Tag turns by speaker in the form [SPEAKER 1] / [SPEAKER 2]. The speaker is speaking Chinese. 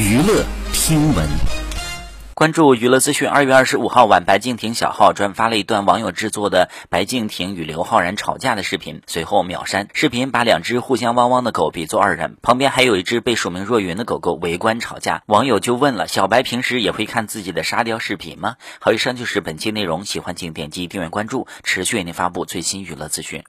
[SPEAKER 1] 娱乐听闻。
[SPEAKER 2] 关注娱乐资讯二月二十五号晚白敬亭小号转发了一段网友制作的白敬亭与刘昊然吵架的视频随后秒删。视频把两只互相汪汪的狗比作二人旁边还有一只被署名若云的狗狗围观吵架。网友就问了小白平时也会看自己的沙雕视频吗？好以上就是本期内容喜欢请点击订阅关注持续为您发布最新娱乐资讯。